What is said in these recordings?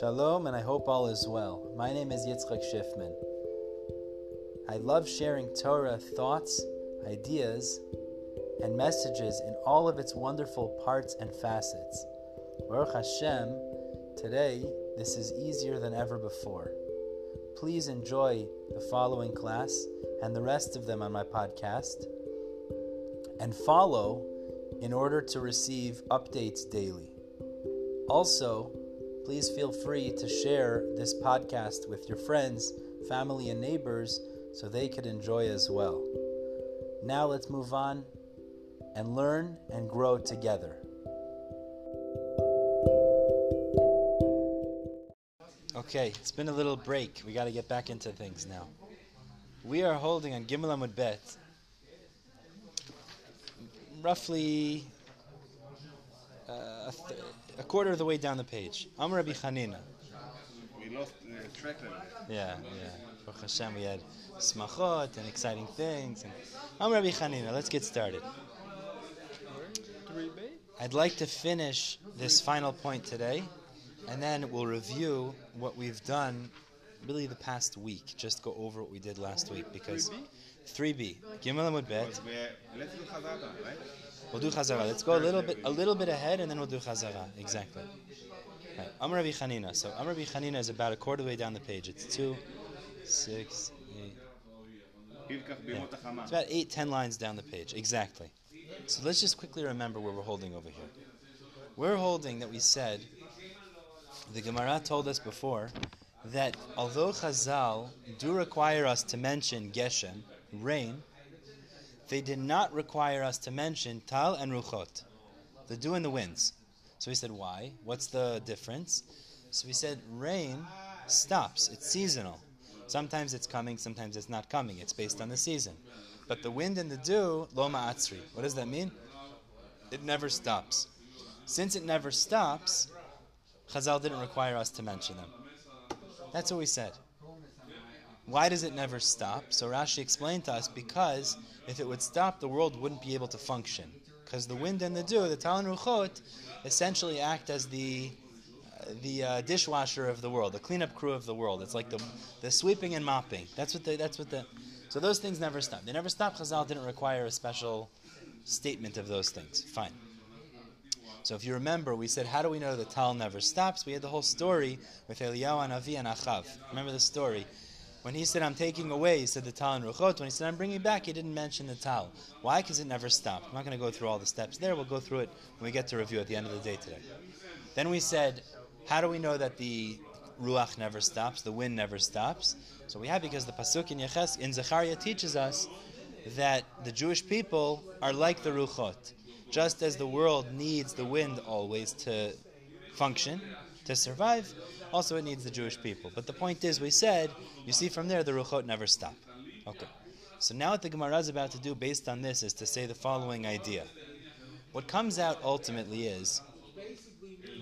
Shalom, and I hope all is well. My name is Yitzchak Schiffman. I love sharing Torah thoughts, ideas, and messages in all of its wonderful parts and facets. Baruch Hashem, today this is easier than ever before. Please enjoy the following class and the rest of them on my podcast, and follow in order to receive updates daily. Also, please feel free to share this podcast with your friends, family, and neighbors so they could enjoy as well. Now let's move on and learn and grow together. Okay, it's been a little break. We got to get back into things now. We are holding on Gimel Amud Bet, roughly uh, a, th- a quarter of the way down the page. Amr Rabbi Chanina. We lost uh, track of it. Yeah, yeah. Baruch Hashem, we had smachot and exciting things. And Amr Rabbi Chanina. Let's get started. I'd like to finish this final point today, and then we'll review what we've done really the past week. Just go over what we did last week because 3b, Gimel Amud Bet. We'll do Chazara. Let's go a little bit, a little bit ahead, and then we'll do Chazara. Exactly. Rabbi Chanina. So Amr Rabbi Chanina is about a quarter way down the page. It's two, six, eight. HaChama. It's about eight, ten lines down the page. Exactly. So let's just quickly remember where we're holding over here. We're holding that we said, the Gemara told us before, that although Chazal do require us to mention Geshem, rain, they did not require us to mention Tal and Ruchot, the dew and the winds. So we said, why? What's the difference? So we said, rain stops. It's seasonal. Sometimes it's coming, sometimes it's not coming. It's based on the season. But the wind and the dew, lo ma'atzri. What does that mean? It never stops. Since it never stops, Chazal didn't require us to mention them. That's what we said. Why does it never stop? So Rashi explained to us because if it would stop, the world wouldn't be able to function. Because the wind and the dew, the Tal and Ruchot, essentially act as the the uh, dishwasher of the world, the cleanup crew of the world. It's like the the sweeping and mopping. That's what the that's what the so those things never stop. They never stop. Chazal didn't require a special statement of those things. Fine. So if you remember, we said, how do we know the Tal never stops? We had the whole story with Eliyahu and Avi and Achav. Remember the story? When he said, I'm taking away, he said the Tal and Ruchot. When he said, I'm bringing back, he didn't mention the Tal. Why? Because it never stopped. I'm not going to go through all the steps there. We'll go through it when we get to review at the end of the day today. Then we said, how do we know that the Ruach never stops, the wind never stops? So we have because the Pasuk in, Yeches, in Zechariah teaches us that the Jewish people are like the Ruchot. Just as the world needs the wind always to function, to survive, also it needs the Jewish people. But the point is, we said, you see from there, the Ruchot never stop. Okay. So now what the Gemara is about to do based on this is to say the following idea. What comes out ultimately is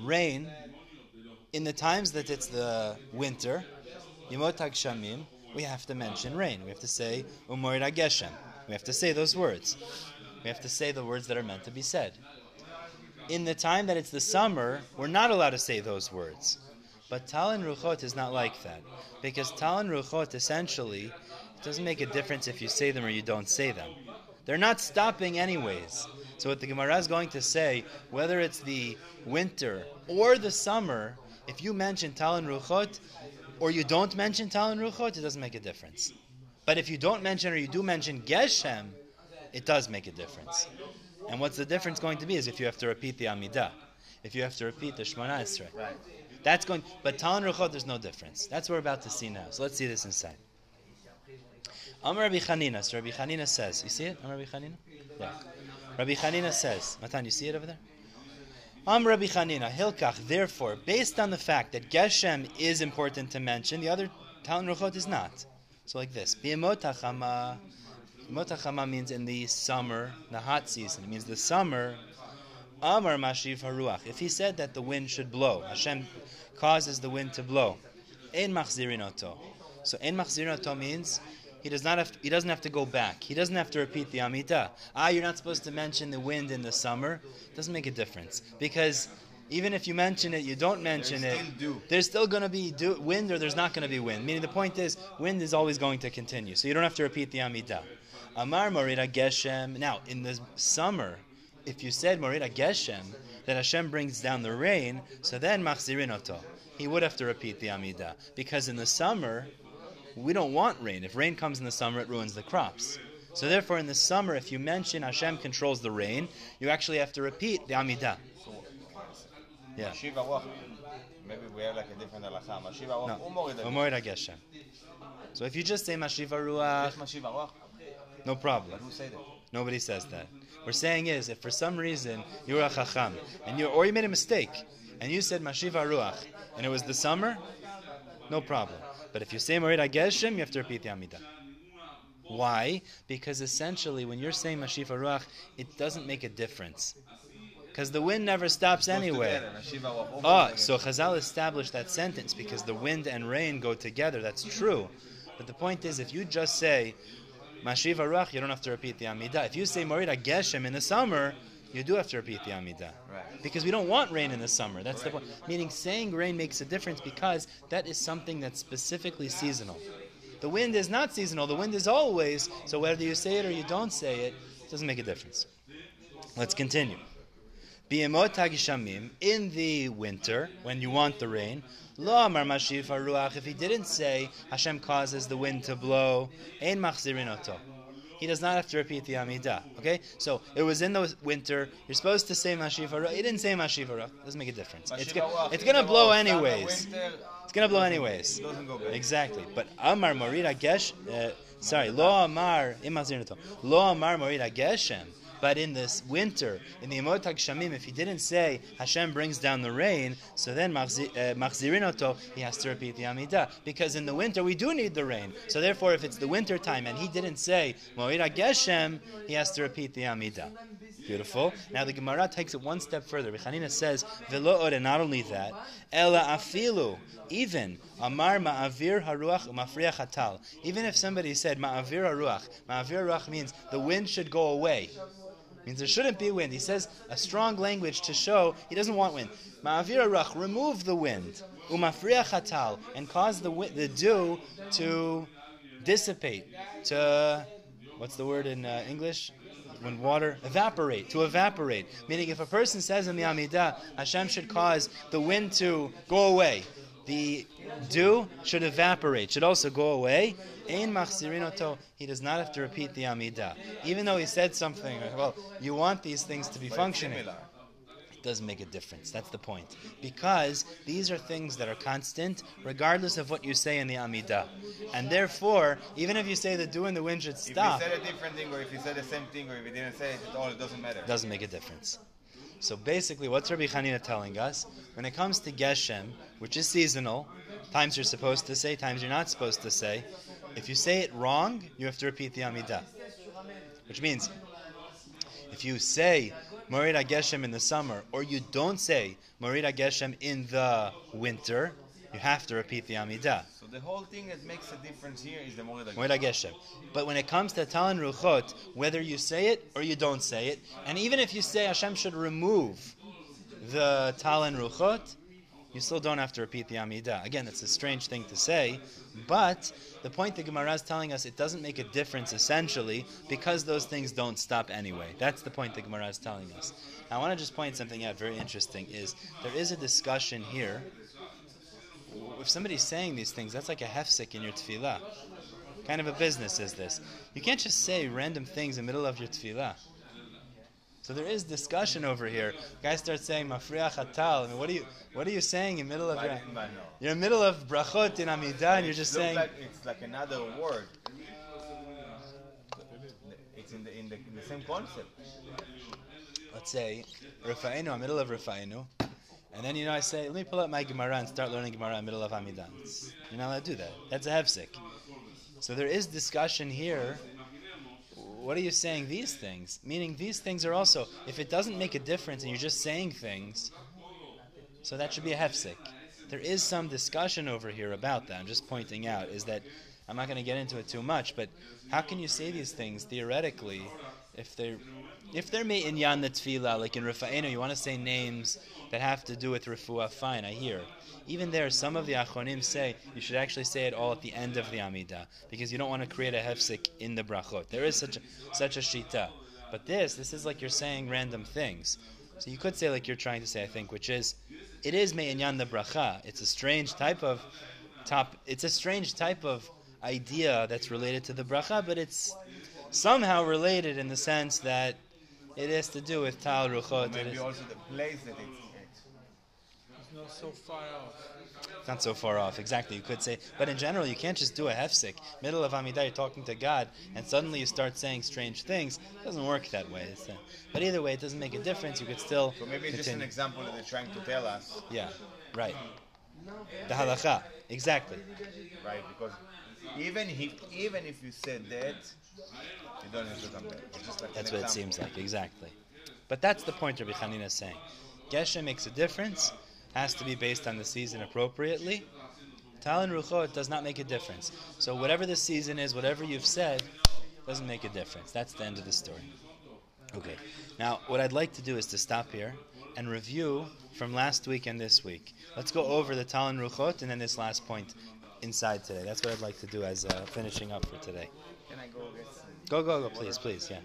rain, in the times that it's the winter, Yimot Shamim, we have to mention rain. We have to say Umorid Geshem. We have to say those words. We have to say the words that are meant to be said. In the time that it's the summer, we're not allowed to say those words. But Tal and Ruchot is not like that. Because Tal and Ruchot essentially, doesn't make a difference if you say them or you don't say them. They're not stopping anyways. So what the Gemara is going to say, whether it's the winter or the summer, if you mention Tal and Ruchot, or you don't mention Tal and Ruchot, it doesn't make a difference. But if you don't mention or you do mention Geshem, it does make a difference. And what's the difference going to be is if you have to repeat the Amidah, if you have to repeat the Shemona Esrei. Right. That's going, but Tal and Ruchot, there's no difference. That's what we're about to see now. So let's see this inside. Amar Rabbi Chanina. So Rabbi Chanina says, you see it? Amar Rabbi Chanina? Yeah. Rabbi Chanina says, Matan, you see it over there? Am Rabbi Chanina, Hilkach, therefore, based on the fact that Geshem is important to mention, the other Tal and Ruchot is not. So like this, B'yemot B'yemot means in the summer, the hot season. It means the summer. Amar Mashiv Haruach. If he said that the wind should blow, Hashem causes the wind to blow. Ein machzirin oto. So ein machzirin oto means he does not have. he doesn't have to go back. He doesn't have to repeat the Amidah. Ah, you're not supposed to mention the wind in the summer. Doesn't make a difference because Even if you mention it, you don't mention There's it. still. There's still going to be dew, wind, or there's not going to be wind. Meaning the point is, wind is always going to continue, so you don't have to repeat the Amidah. Amar Morira Geshem. Now, in the summer, if you said Morira Geshem, that Hashem brings down the rain, so then Machzirin Oto. He would have to repeat the Amidah. Because in the summer, we don't want rain. If rain comes in the summer, it ruins the crops. So therefore, in the summer, if you mention Hashem controls the rain, you actually have to repeat the Amidah. Yeah. Maybe we have like a different halacha. No. So if you just say Mashiva Ruach. No problem. Who say that? Nobody says that. We're saying is, if for some reason you're a chacham and you or you made a mistake and you said mashiva ruach and it was the summer, no problem. But if you say morid ageshem, you have to repeat the amida. Why? Because essentially, when you're saying mashiv ruach, it doesn't make a difference because the wind never stops anyway. Oh, ah, so Chazal established that sentence because the wind and rain go together. That's true. But the point is, if you just say Mashiv Aruach, you don't have to repeat the Amidah. If you say Morida Geshem in the summer, you do have to repeat the Amidah. Right. Because we don't want rain in the summer. That's the point. Meaning saying rain makes a difference because that is something that's specifically seasonal. The wind is not seasonal. The wind is always. So whether you say it or you don't say it, it doesn't make a difference. Let's continue. Biyemot hagishamim in the winter when you want the rain. Lo amar haruach. If he didn't say Hashem causes the wind to blow, ein machzirin oto. He does not have to repeat the Amidah. Okay, so it was in the winter. You're supposed to say mashiv haruach. He didn't say mashiv haruach. Doesn't make a difference. It's, go- it's gonna blow anyways. It's gonna blow anyways. Doesn't go bad. Exactly. But Amar Morida Gesh, uh, sorry, Lo Amar Lo Amar Morida Geshem. But in this winter, in the Emot Shamim, if he didn't say Hashem brings down the rain, so then uh, Machzirinoto, he has to repeat the Amidah. Because in the winter, we do need the rain. So therefore, if it's the winter time and he didn't say Morida Geshem, he has to repeat the Amidah. Beautiful. Now the Gemara takes it one step further. Rechanina says, "Velo ore." Not only that, ela afilu. Even amar ma'avir haruach umafriach hatal. Even if somebody said ma'avir haruach, ma'avir haruach means the wind should go away. Means there shouldn't be wind. He says a strong language to show he doesn't want wind. Ma'avir haruach, remove the wind. Umafriach hatal and cause the the dew to dissipate. To what's the word in uh, English? When water evaporate, to evaporate. Meaning, if a person says in the Amidah, Hashem should cause the wind to go away, the dew should evaporate, should also go away. Ein machzirinoto, he does not have to repeat the Amidah. Even though he said something, well, you want these things to be functioning. It doesn't make a difference. That's the point. Because these are things that are constant, regardless of what you say in the Amidah. And therefore, even if you say the dew and the wind should stop. If he stop, said a different thing, or if he said the same thing, or if he didn't say it at all, it doesn't matter. doesn't make a difference. So basically, what's Rabbi Hanina telling us? When it comes to Geshem, which is seasonal, times you're supposed to say, times you're not supposed to say, if you say it wrong, you have to repeat the Amidah. Which means, if you say Morida Geshem in the summer, or you don't say Morida Geshem in the winter, you have to repeat the Amidah. So the whole thing that makes a difference here is the Morid Moed Geshem. But when it comes to Talan Ruchot, whether you say it or you don't say it, and even if you say Hashem should remove the Talan Ruchot, you still don't have to repeat the Amidah. Again, it's a strange thing to say, but the point the Gemara is telling us, it doesn't make a difference essentially because those things don't stop anyway. That's the point the Gemara is telling us. I want to just point something out very interesting is there is a discussion here. If somebody's saying these things, that's like a hefsek in your tefillah kind of a business is this? You can't just say random things in the middle of your tefillah. So there is discussion over here. Guys start saying mafriach. I mean, what are you what are you saying in the middle of your But, but you're in the middle of brachot in Amidah and you're just saying like it's like another word. It's in the in the, in the same concept. let's say Rafainu, I'm in the middle of Rafainu. And then you know I say, let me pull up my Gemara and start learning Gemara in the middle of Amidah. You're not allowed to do that. That's a hefsek. So there is discussion here. What are you saying these things? Meaning these things are also, if it doesn't make a difference and you're just saying things, so that should be a hefsek. There is some discussion over here about that. I'm just pointing out is that I'm not going to get into it too much, but how can you say these things theoretically if they're if they're me'inyan the Tefillah, like in Rafa'enu, you want to say names that have to do with refuah. Fine, I hear. Even there, some of the Achronim say you should actually say it all at the end of the Amidah because you don't want to create a hefsek in the brachot. There is such a, such a shita, but this this is like you're saying random things. So you could say like you're trying to say, I think, which is it is me'inyan the bracha. It's a strange type of top. It's a strange type of idea that's related to the bracha, but it's somehow related in the sense that it has to do with tal ruchot. It Maybe is, also the place that it's It's not so far off. not so far off. Exactly, you could say. But in general, you can't just do a hefsek. Middle of Amidah, you're talking to God, and suddenly you start saying strange things. It doesn't work that way. It's, uh, but either way, it doesn't make a difference. You could still. So maybe it's just an example that they're trying to tell us, Yeah, right. The halacha, exactly. right? Because even if even if you said that, you don't have to come back. Just like That's what it seems like, exactly. But that's the point Rabbi Chanina is saying. Geshem makes a difference, has to be based on the season appropriately. Tal and Ruchot does not make a difference. So whatever the season is, whatever you've said, doesn't make a difference. That's the end of the story. Okay. Now, what I'd like to do is to stop here and review from last week and this week. Let's go over the Tal and Ruchot and then this last point inside today. That's what I'd like to do as uh, finishing up for today. Can I go get some? Go, go, go, please, please, yeah.